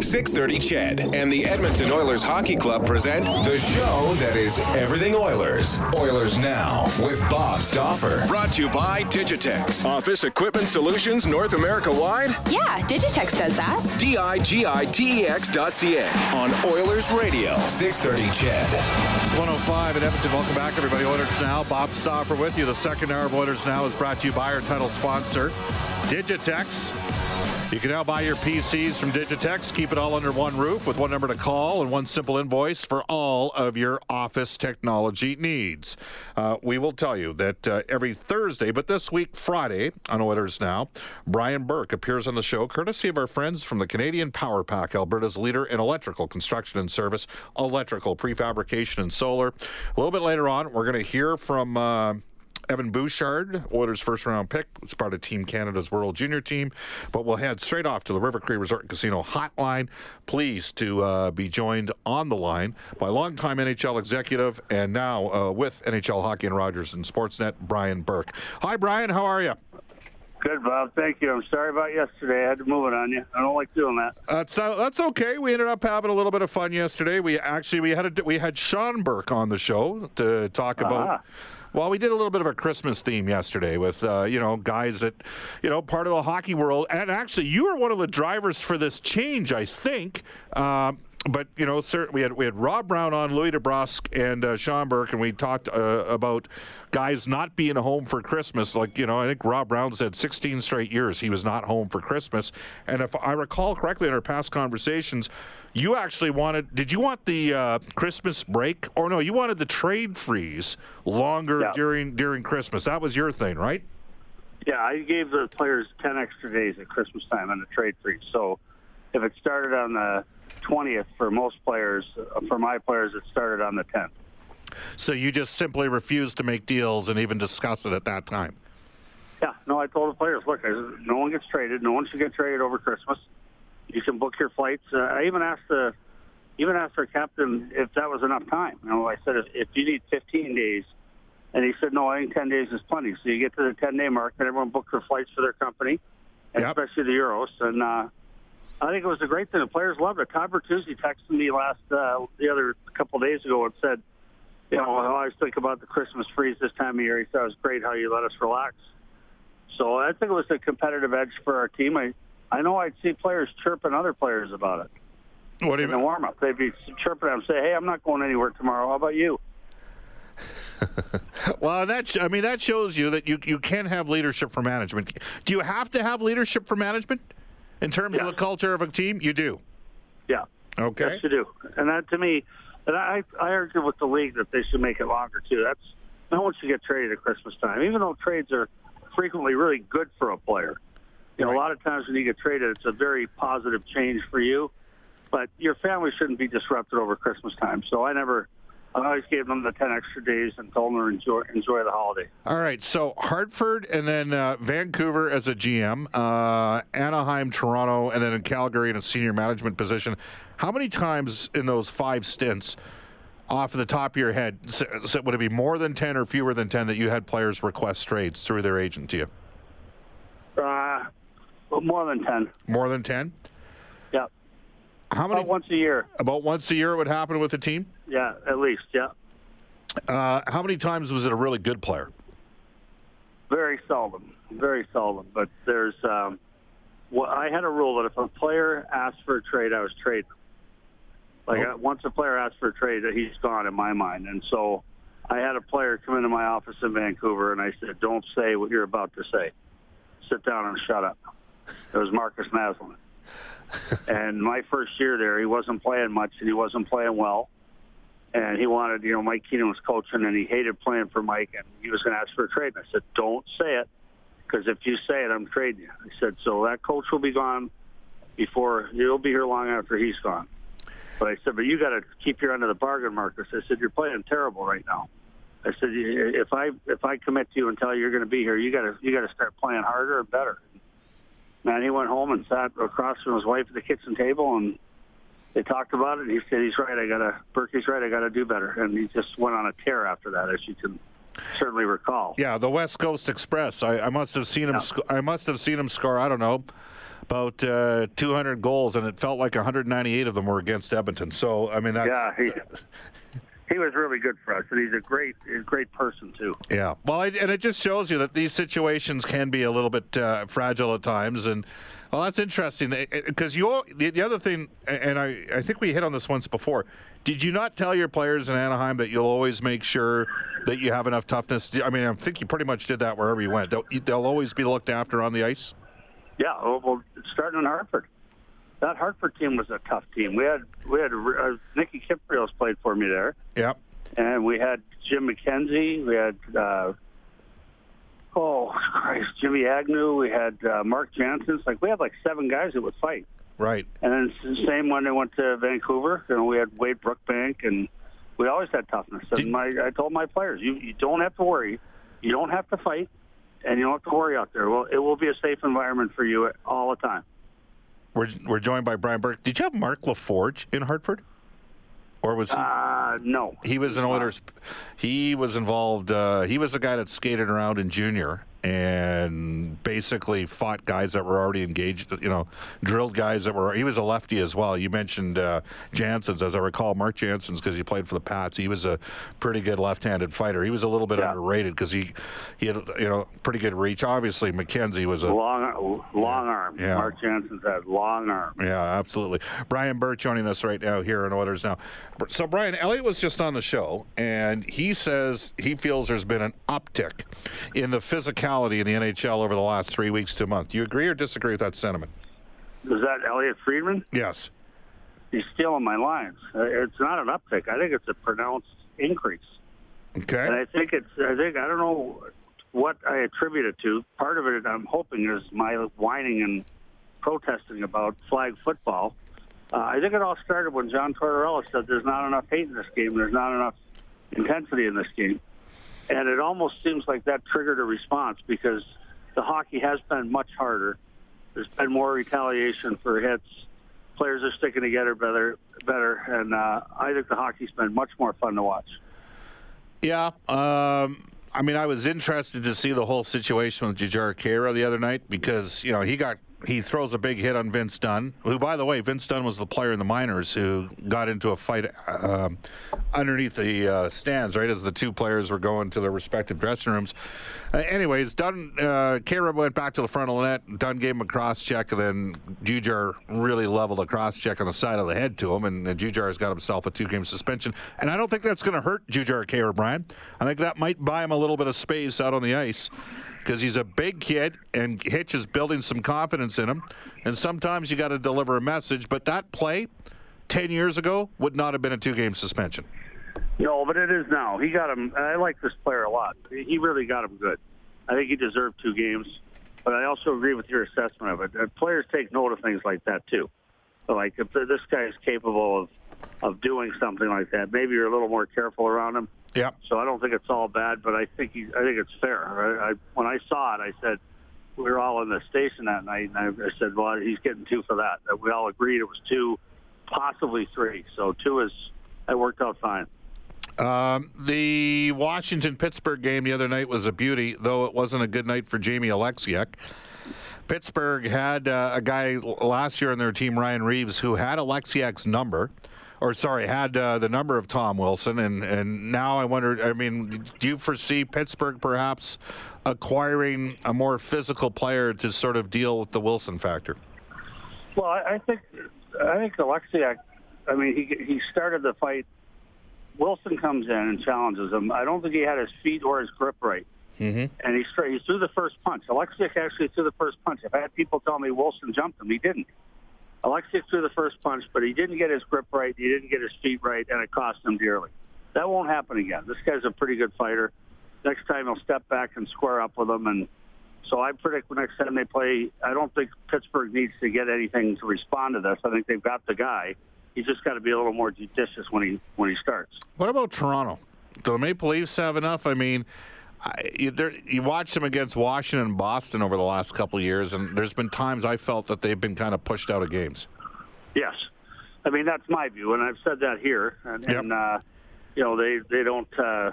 630 CHED and the Edmonton Oilers Hockey Club present the show that is everything Oilers. Oilers Now with Bob Stauffer. Brought to you by Digitex. Office Equipment Solutions North America wide. Yeah, Digitex does that. D-I-G-I-T-E-X dot C-A. On Oilers Radio. 630 CHED. It's 105 at Edmonton. Welcome back, everybody. Oilers Now. Bob Stauffer with you. The second hour of Oilers Now is brought to you by our title sponsor, Digitex. You can now buy your PCs from Digitex. Keep it all under one roof with one number to call and one simple invoice for all of your office technology needs. Uh, we will tell you that uh, every Thursday, but this week, Friday, on Oilers Now, Brian Burke appears on the show courtesy of our friends from the Canadian Power Pack, Alberta's leader in electrical construction and service, electrical prefabrication and solar. A little bit later on, we're going to hear from. Uh, Evan Bouchard, Oilers' first round pick, was part of Team Canada's World Junior team. But we'll head straight off to the River Cree Resort and Casino hotline. Pleased to uh, be joined on the line by longtime NHL executive and now uh, with NHL Hockey and Rogers and Sportsnet, Brian Burke. Hi, Brian. How are you? Good, Bob. Thank you. I'm sorry about yesterday. I had to move it on you. I don't like doing that. That's uh, that's okay. We ended up having a little bit of fun yesterday. We actually we had a, we had Sean Burke on the show to talk about. Well, we did a little bit of a Christmas theme yesterday with, uh, you know, guys that, you know, part of the hockey world. And actually, you were one of the drivers for this change, I think. Um, but you know, sir, we had we had Rob Brown on, Louie DeBrusk, and uh, Sean Burke, and we talked uh, about guys not being home for Christmas. Like you know, I think Rob Brown said 16 straight years he was not home for Christmas. And if I recall correctly in our past conversations, you actually wanted. Did you want the uh, Christmas break, or no? You wanted the trade freeze longer Yeah. during during Christmas. That was your thing, right? Yeah, I gave the players 10 extra days at Christmas time on the trade freeze. So if it started on the 20th for most players, uh, for my players, it started on the 10th. So you just simply refused to make deals and even discuss it at that time. Yeah, no, I told the players, look, said, no one gets traded. No one should get traded over Christmas. You can book your flights. Uh, I even asked the, even asked our captain if that was enough time. You know, I said, if, if you need 15 days, and he said, no, I think 10 days is plenty. So you get to the 10 day mark, and everyone books their flights for their company, Yep. especially the Euros. And uh, I think it was a great thing. The players loved it. Todd Bertuzzi texted me last uh, the other couple of days ago and said, you know, I always think about the Christmas freeze this time of year. He said it was great how you let us relax. So I think it was a competitive edge for our team. I, I know I'd see players chirping other players about it What do you in the warm up. They'd be chirping them, say, "Hey, I'm not going anywhere tomorrow. How about you?" Well, that sh- I mean that shows you that you you can have leadership for management. Do you have to have leadership for management in terms of the culture of a team? You do. Yeah. Okay. Yes, you do. And that to me, and I I argue with the league that they should make it longer too. That's no one should get traded at Christmas time, even though trades are frequently really good for a player. You know, a lot of times when you get traded, it's a very positive change for you, but your family shouldn't be disrupted over Christmas time. So I never. I always gave them the ten extra days and told them to enjoy enjoy the holiday. All right. So Hartford and then uh, Vancouver as a GM, uh, Anaheim, Toronto, and then in Calgary in a senior management position. How many times in those five stints, off of the top of your head, s- s- would it be more than ten or fewer than ten that you had players request trades through their agent to you? Uh, more than ten. More than ten? Yeah, How many? about once a year. About once a year it would happen with a team. Yeah, at least. Yeah. Uh, how many times was it a really good player? Very seldom, very seldom. But there's, um, well, I had a rule that if a player asked for a trade, I was trading. Like Oh. uh, once a player asks for a trade, he's gone in my mind. And so, I had a player come into my office in Vancouver, and I said, "Don't say what you're about to say. Sit down and shut up." It was Markus Naslund. and my first year there, he wasn't playing much and he wasn't playing well. And he wanted, you know, Mike Keenan was coaching and he hated playing for Mike and he was going to ask for a trade. And I said, don't say it because if you say it, I'm trading you. I said, so that coach will be gone before, he'll be here long after he's gone. But I said, but you got to keep your end of the bargain, Markus. I said, you're playing terrible right now. I said, if I if I commit to you and tell you you're going to be here, you got to you got to start playing harder and better. Man, he went home and sat across from his wife at the kitchen table, and they talked about it. And he said, he's right. I got to Burkie's right. I got to do better. And he just went on a tear after that, as you can certainly recall. Yeah, the West Coast Express. I, I must have seen him. Yeah. Sc- I must have seen him score. I don't know. About uh, 200 goals, and it felt like 198 of them were against Edmonton. So, I mean, that's Yeah, he he was really good for us, and he's a great a great person too. Yeah. Well, and it just shows you that these situations can be a little bit uh, fragile at times. And, well, that's interesting. Because you, all- the, the other thing, and I, I think we hit on this once before, did you not tell your players in Anaheim that you'll always make sure that you have enough toughness? I mean, I think you pretty much did that wherever you went. They'll, they'll always be looked after on the ice? Yeah, well, well, starting in Hartford. That Hartford team was a tough team. We had we had uh, Nicky Kypreos played for me there, Yep. and we had Jim McKenzie. We had uh, oh Christ, Jimmy Agnew. We had uh, Mark Jansen. Like we had like seven guys that would fight. Right. And then the same when they went to Vancouver. You know, we had Wade Brookbank, and we always had toughness. And Did- my, I told my players, you you don't have to worry, you don't have to fight, and you don't have to worry out there. Well, it will be a safe environment for you all the time. We're, we're joined by Brian Burke. Did you have Mark LaForge in Hartford? Or was he? Uh, no. He was an Oilers. He was involved. Uh, he was the guy that skated around in junior and basically fought guys that were already engaged. You know, drilled guys that were. He was a lefty as well. You mentioned uh, Janssens, as I recall, Mark Janssens because he played for the Pats. He was a pretty good left-handed fighter. He was a little bit Yeah. underrated because he he had you know pretty good reach. Obviously, McKenzie was a Long, long arm. Yeah. Mark Janssens had long arm. Yeah, absolutely. Brian Burke joining us right now here in Oilers Now. So, Brian, Elliotte was just on the show, and he says he feels there's been an uptick in the physicality in the NHL over the last three weeks to a month. Do you agree or disagree with that sentiment? Is that Elliotte Friedman? Yes. He's stealing my lines. Uh, It's not an uptick. I think it's a pronounced increase. Okay. And I think it's, I think, I don't know what I attribute it to. Part of it, I'm hoping, is my whining and protesting about flag football. Uh, I think it all started when John Tortorella said there's not enough hate in this game, there's not enough intensity in this game. And it almost seems like that triggered a response because the hockey has been much harder. There's been more retaliation for hits. Players are sticking together better, better, and uh, I think the hockey's been much more fun to watch. Yeah. Um, I mean, I was interested to see the whole situation with Jujhar Khaira the other night because you know he got he throws a big hit on Vince Dunn, who, by the way, Vince Dunn was the player in the minors who got into a fight um, underneath the uh, stands, right as the two players were going to their respective dressing rooms. Uh, anyways, Dunn, uh, went back to the front of the net. Dunn gave him a cross check, and then Jujhar really leveled a cross check on the side of the head to him, and, and Jujhar's got himself a two-game suspension. And I don't think that's going to hurt Jujhar Khaira, Brian. I think that might buy him a little bit of space out on the ice because he's a big kid and Hitch is building some confidence in him. And sometimes you got to deliver a message. But that play 10 years ago would not have been a two game suspension. No, but it is now. He got him. I like this player a lot. He really got him good. I think he deserved two games. But I also agree with your assessment of it. Players take note of things like that too. Like if this guy is capable of of doing something like that, maybe you're a little more careful around him. Yeah. So I don't think it's all bad, but I think he, I think it's fair. I, I, when I saw it, I said we were all in the station that night, and I, I said, "Well, he's getting two for that." We all agreed it was two, possibly three. So two is that worked out fine. Um, the Washington Pittsburgh game the other night was a beauty, though it wasn't a good night for Jamie Oleksiak. Pittsburgh had uh, a guy last year on their team, Ryan Reaves, who had Oleksiak's number, or sorry, had uh, the number of Tom Wilson, and and now I wonder. I mean, do you foresee Pittsburgh perhaps acquiring a more physical player to sort of deal with the Wilson factor? Well, I, I think I think Oleksiak. I mean, he he started the fight. Wilson comes in and challenges him. I don't think he had his feet or his grip right. Mm-hmm. and he straight, he threw the first punch. Oleksiak actually threw the first punch. If I've had people tell me Wilson jumped him. He didn't. Alexis threw the first punch, but he didn't get his grip right. He didn't get his feet right, and it cost him dearly. That won't happen again. This guy's a pretty good fighter. Next time he'll step back and square up with him. And so I predict the next time they play, I don't think Pittsburgh needs to get anything to respond to this. I think they've got the guy. He's just got to be a little more judicious when he when he starts. What about Toronto? Do the Maple Leafs have enough? I mean, I, you, you watched them against Washington and Boston over the last couple of years, and there's been times I felt that they've been kind of pushed out of games. Yes, I mean that's my view, and I've said that here. And, Yep. and uh, you know they they don't. Uh,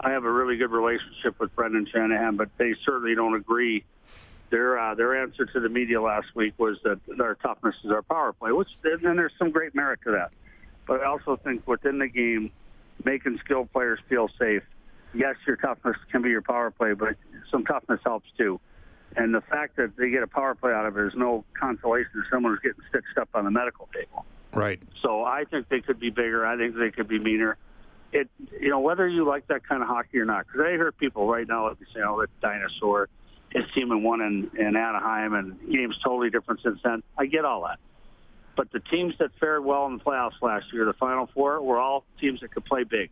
I have a really good relationship with Brendan Shanahan, but they certainly don't agree. Their uh, their answer to the media last week was that our toughness is our power play, which and there's some great merit to that. But I also think within the game, making skilled players feel safe. Yes, your toughness can be your power play, but some toughness helps too. And the fact that they get a power play out of it is no consolation to someone who's getting stitched up on the medical table. Right. So I think they could be bigger. I think they could be meaner. It, you know, whether you like that kind of hockey or not, because I hear people right now that say, "Oh, that dinosaur, his team had won in, in Anaheim, and game's totally different since then." I get all that, but the teams that fared well in the playoffs last year, the Final Four, were all teams that could play big,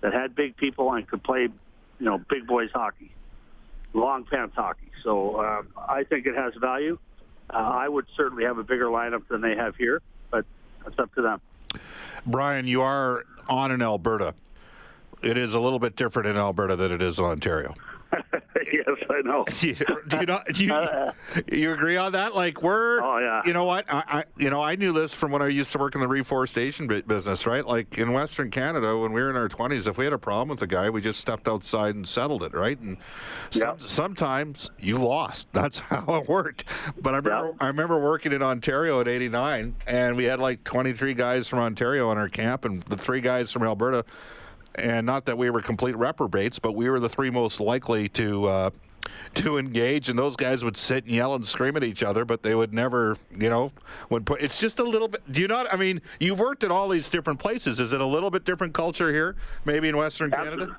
that had big people and could play, you know, big boys hockey, long pants hockey. So um, I think it has value. Uh, I would certainly have a bigger lineup than they have here, but that's up to them. Brian, you are on in Alberta. It is a little bit different in Alberta than it is in Ontario. yes, I know. do you not? Do you, you agree on that? Like we're, Oh, yeah. you know what? I, I, you know, I knew this from when I used to work in the reforestation business, right? Like in Western Canada, when we were in our twenties, if we had a problem with a guy, we just stepped outside and settled it, right? And some, Yeah. sometimes you lost. That's how it worked. But I remember, Yeah. I remember working in Ontario at '89, and we had like 23 guys from Ontario in our camp, and the three guys from Alberta and not that we were complete reprobates, but we were the three most likely to uh, to engage. And those guys would sit and yell and scream at each other, but they would never, you know, would put. It's just a little bit. Do you not? I mean, you've worked at all these different places. Is it a little bit different culture here, maybe in Western Canada?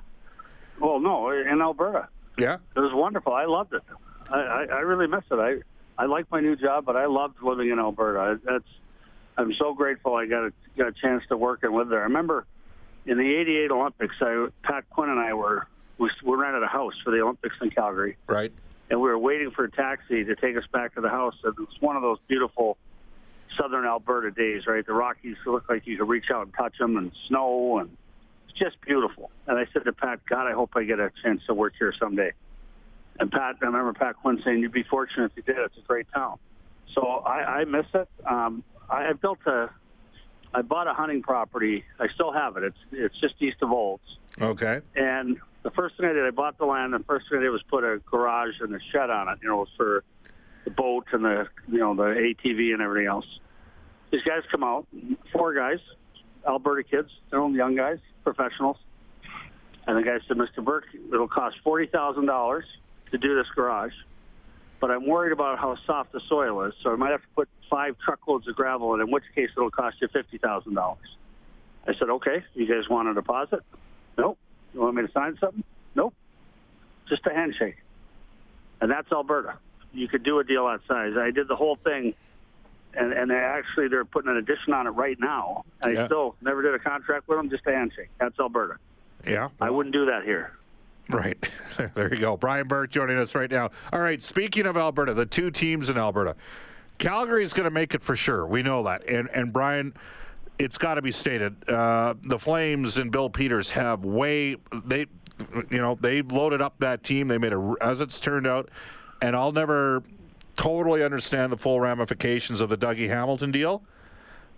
Well, no, in Alberta, Yeah. it was wonderful. I loved it. I, I, I really miss it. I I like my new job, but I loved living in Alberta. That's I'm so grateful I got a got a chance to work and live there. I remember in the '88 Olympics, I Pat Quinn and I were we, we rented a house for the Olympics in Calgary. Right. and we were waiting for a taxi to take us back to the house. And it was one of those beautiful southern Alberta days, right? The Rockies look like you could reach out and touch them, and snow, and it's just beautiful. And I said to Pat, God, I hope I get a chance to work here someday. And Pat, I remember Pat Quinn saying, "You'd be fortunate if you did. It's a great town." So I, I miss it. Um, I, I built a, I bought a hunting property. I still have it. It's it's just east of Olds. Okay. And the first thing I did, I bought the land. The first thing I did was put a garage and a shed on it, you know, for the boat and the, you know, the ATV and everything else. These guys come out, four guys, Alberta kids, they're all young guys, professionals. And the guy said, Mr. Burke, it'll cost $40,000 to do this garage, but I'm worried about how soft the soil is, so I might have to put five truckloads of gravel in, in which case it'll cost you $50,000. I said, okay, you guys want a deposit? Nope. You want me to sign something? Nope. Just a handshake. And that's Alberta. You could do a deal that size. I did the whole thing, and, and they actually they're putting an addition on it right now. I Yeah. still never did a contract with them, just a handshake. That's Alberta. Yeah. I wouldn't do that here. Right. There you go. Brian Burke joining us right now. All right. Speaking of Alberta, the two teams in Alberta, Calgary is going to make it for sure. We know that. And and Brian, it's got to be stated, uh, the Flames and Bill Peters have way they, you know, they loaded up that team. They made a as it's turned out, and I'll never totally understand the full ramifications of the Dougie Hamilton deal.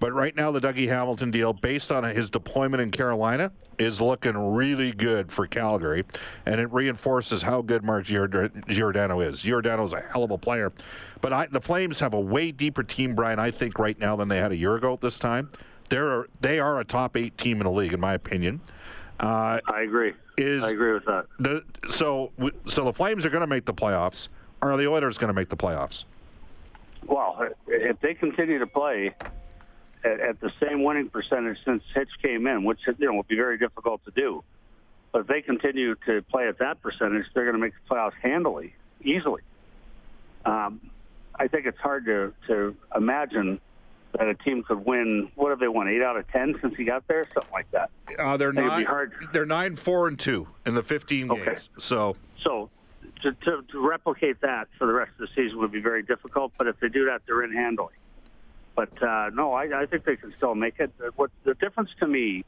But right now, the Dougie Hamilton deal, based on his deployment in Carolina, is looking really good for Calgary, and it reinforces how good Mark Giordano is. Giordano is a hell of a player, but I, the Flames have a way deeper team, Brian. I think right now than they had a year ago at this time. They're they are a top eight team in the league, in my opinion. Uh, I agree. Is- I agree with that. the so so the Flames are going to make the playoffs. Are the Oilers going to make the playoffs? Well, if they continue to play at, at the same winning percentage since Hitch came in, which you know will be very difficult to do, but if they continue to play at that percentage, they're going to make the playoffs handily, easily. Um, I think it's hard to to imagine that a team could win. What have they won? Eight out of ten since he got there, something like that. Uh, they're nine. hard. They're nine, four, and two in the 15 Okay. games. So So to, to, to replicate that for the rest of the season would be very difficult. But if they do that, they're in handling. But uh, no, I, I think they can still make it. What the difference to me,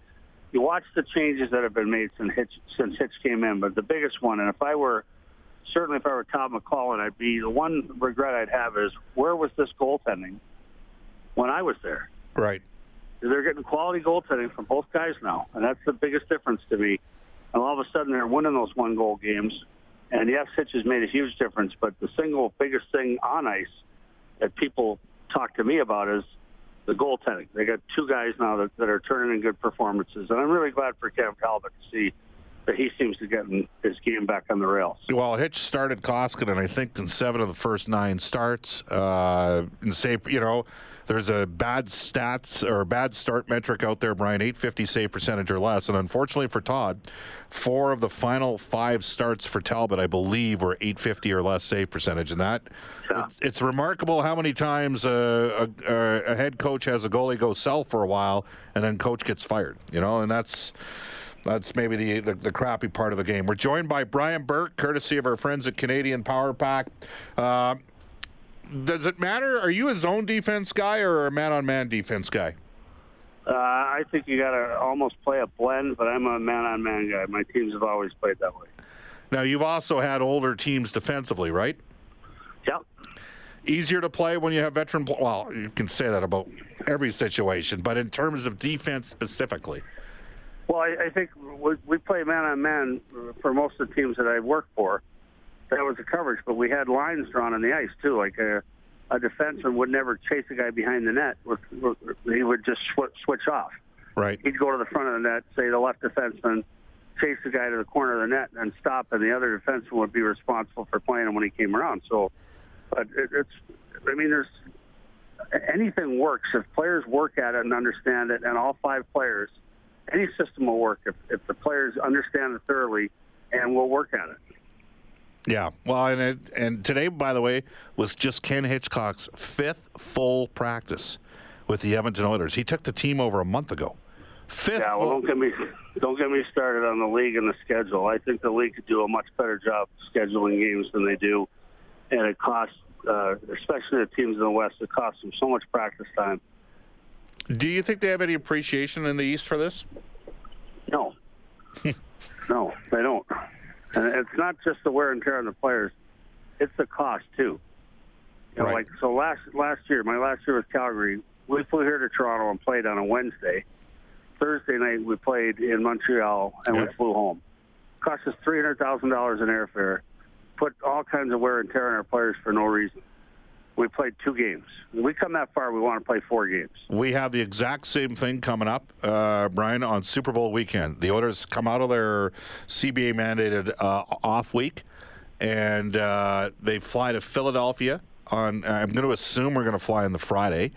you watch the changes that have been made since Hitch, since Hitch came in. But the biggest one, and if I were certainly if I were Todd McLellan, I'd be the one regret I'd have is where was this goaltending when I was there? right. They're getting quality goaltending from both guys now, and that's the biggest difference to me. And all of a sudden, they're winning those one-goal games. And yes, Hitch has made a huge difference, but the single biggest thing on ice that people talk to me about is the goaltending. They got two guys now that, that are turning in good performances, and I'm really glad for Cam Talbot to see that he seems to get his game back on the rails. Well, Hitch started Koskinen, I think, in seven of the first nine starts. Uh, and say, you know, there's a bad stats or bad start metric out there, Brian, 850 save percentage or less. And unfortunately for Todd, four of the final five starts for Talbot, I believe, were 850 or less save percentage. And that, Yeah. it's, it's remarkable how many times a, a, a head coach has a goalie go sell for a while and then coach gets fired, you know, and that's. That's maybe the, the, the crappy part of the game. We're joined by Brian Burke, courtesy of our friends at Canadian Power Pack. Uh, does it matter? Are you a zone defense guy or a man on man defense guy? Uh, I think you got to almost play a blend, but I'm a man-on-man guy. My teams have always played that way. Now, you've also had older teams defensively, right? Yep. Easier to play when you have veteran. Pl- well, you can say that about every situation, but in terms of defense specifically. Well, I, I think we, we play man on man for most of the teams that I've worked for. That was the coverage, but we had lines drawn on the ice too. Like a, a defenseman would never chase a guy behind the net. He would just sw- switch off. Right. He'd go to the front of the net, say the left defenseman, chase the guy to the corner of the net, and stop, and the other defenseman would be responsible for playing him when he came around. So, but it, it's, I mean, there's anything works if players work at it and understand it, and all five players any system will work if, if the players understand it thoroughly and will work at it. Yeah. Well, and it, and today, by the way, was just Ken Hitchcock's fifth full practice with the Edmonton Oilers. He took the team over a month ago. Fifth. Yeah, well, don't get me don't get me started on the league and the schedule. I think the league could do a much better job scheduling games than they do, and it costs, uh, especially the teams in the West, it costs them so much practice time. Do you think they have any appreciation in the East for this? No, no, they don't. And it's not just the wear and tear on the players; it's the cost too. You know, Right. like so last last year, my last year with Calgary, we flew here to Toronto and played on a Wednesday. Thursday night we played in Montreal and we flew home. Cost us three hundred thousand dollars in airfare. Put all kinds of wear and tear on our players for no reason. We played two games. We come that far, we want to play four games. We have the exact same thing coming up, uh, Brian, on Super Bowl weekend. The Oilers come out of their CBA mandated uh, off week, and uh, they fly to Philadelphia. On I'm going to assume we're going to fly on the Friday,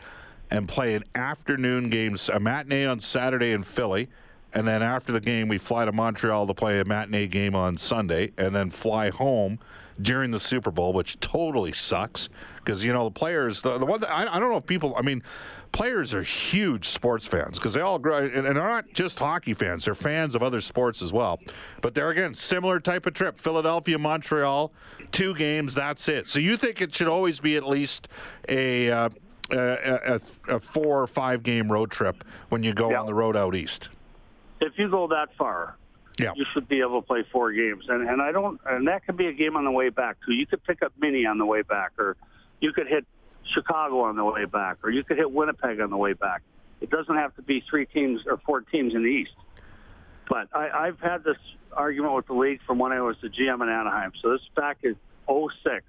and play an afternoon game, a matinee on Saturday in Philly, and then after the game we fly to Montreal to play a matinee game on Sunday, and then fly home during the Super Bowl, which totally sucks because you know the players. The, the one that, I, I don't know if people. I mean, players are huge sports fans because they all grow, and, and they're not just hockey fans; they're fans of other sports as well. But they're again similar type of trip: Philadelphia, Montreal, two games. That's it. So you think it should always be at least a. Uh, a, a, a four or five game road trip when you go Yeah. on the road out east. If you go that far, Yeah. you should be able to play four games. And and I don't and that could be a game on the way back too. You could pick up Mini on the way back, or you could hit Chicago on the way back, or you could hit Winnipeg on the way back. It doesn't have to be three teams or four teams in the East. But I, I've had this argument with the league from when I was the GM in Anaheim. So this back in 06,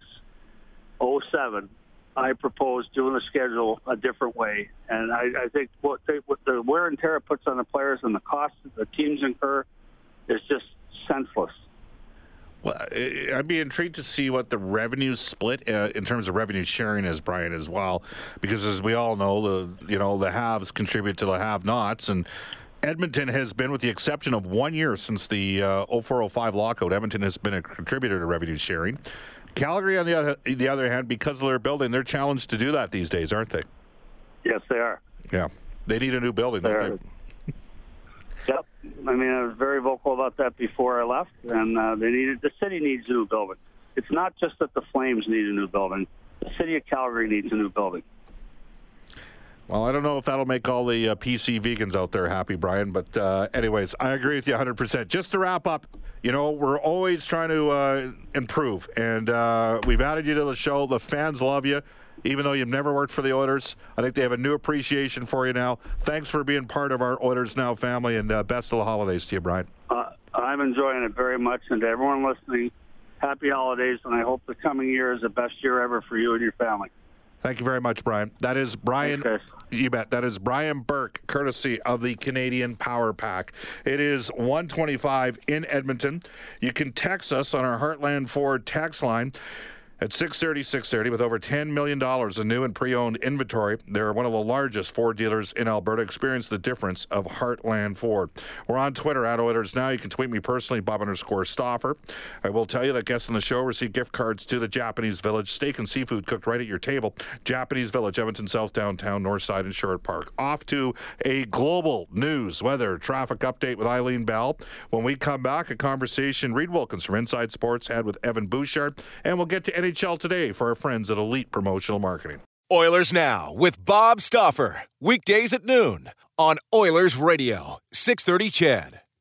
07. I proposed doing the schedule a different way, and I, I think what, they, what the wear and tear it puts on the players and the cost that the teams incur is just senseless. Well, I'd be intrigued to see what the revenue split uh, in terms of revenue sharing is, Brian, as well, because as we all know, the you know the haves contribute to the have-nots, and Edmonton has been, with the exception of one year since the uh, 0405 lockout, Edmonton has been a contributor to revenue sharing. Calgary, on the other, the other hand, because of their building, they're challenged to do that these days, aren't they? Yes, they are. Yeah, they need a new building. They don't are. they? Yep. I mean, I was very vocal about that before I left, and uh, they needed the city needs a new building. It's not just that the Flames need a new building. The city of Calgary needs a new building. Well, I don't know if that'll make all the uh, PC vegans out there happy, Brian. But uh, anyways, I agree with you 100%. Just to wrap up, you know, we're always trying to uh, improve, and uh, we've added you to the show. The fans love you, even though you've never worked for the Oilers. I think they have a new appreciation for you now. Thanks for being part of our Oilers Now family, and uh, best of the holidays to you, Brian. Uh, I'm enjoying it very much, and to everyone listening, happy holidays, and I hope the coming year is the best year ever for you and your family. Thank you very much, Brian. That is Brian. Thanks, You bet. That is Brian Burke, courtesy of the Canadian Power Pack. It is 125 in Edmonton. You can text us on our Heartland Ford text line at 630 630 with over $10 million in new and pre owned inventory. They're one of the largest Ford dealers in Alberta. Experience the difference of Heartland Ford. We're on Twitter at Oilers Now. You can tweet me personally, Bob underscore Stauffer. I will tell you that guests on the show receive gift cards to the Japanese Village. Steak and seafood cooked right at your table. Japanese Village, Edmonton South Downtown, Northside, and Sherwood Park. Off to a global news, weather, traffic update with Eileen Bell. When we come back, a conversation Reid Wilkins from Inside Sports had with Evan Bouchard, and we'll get to NHL today for our friends at Elite Promotional Marketing. Oilers Now with Bob Stauffer. Weekdays at noon on Oilers Radio, 630 CHED.